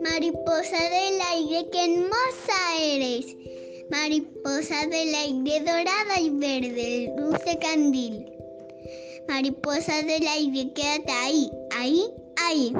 Mariposa del aire, qué hermosa eres. Mariposa del aire dorada y verde, luz candil. Mariposa del aire, quédate ahí, ahí, ahí.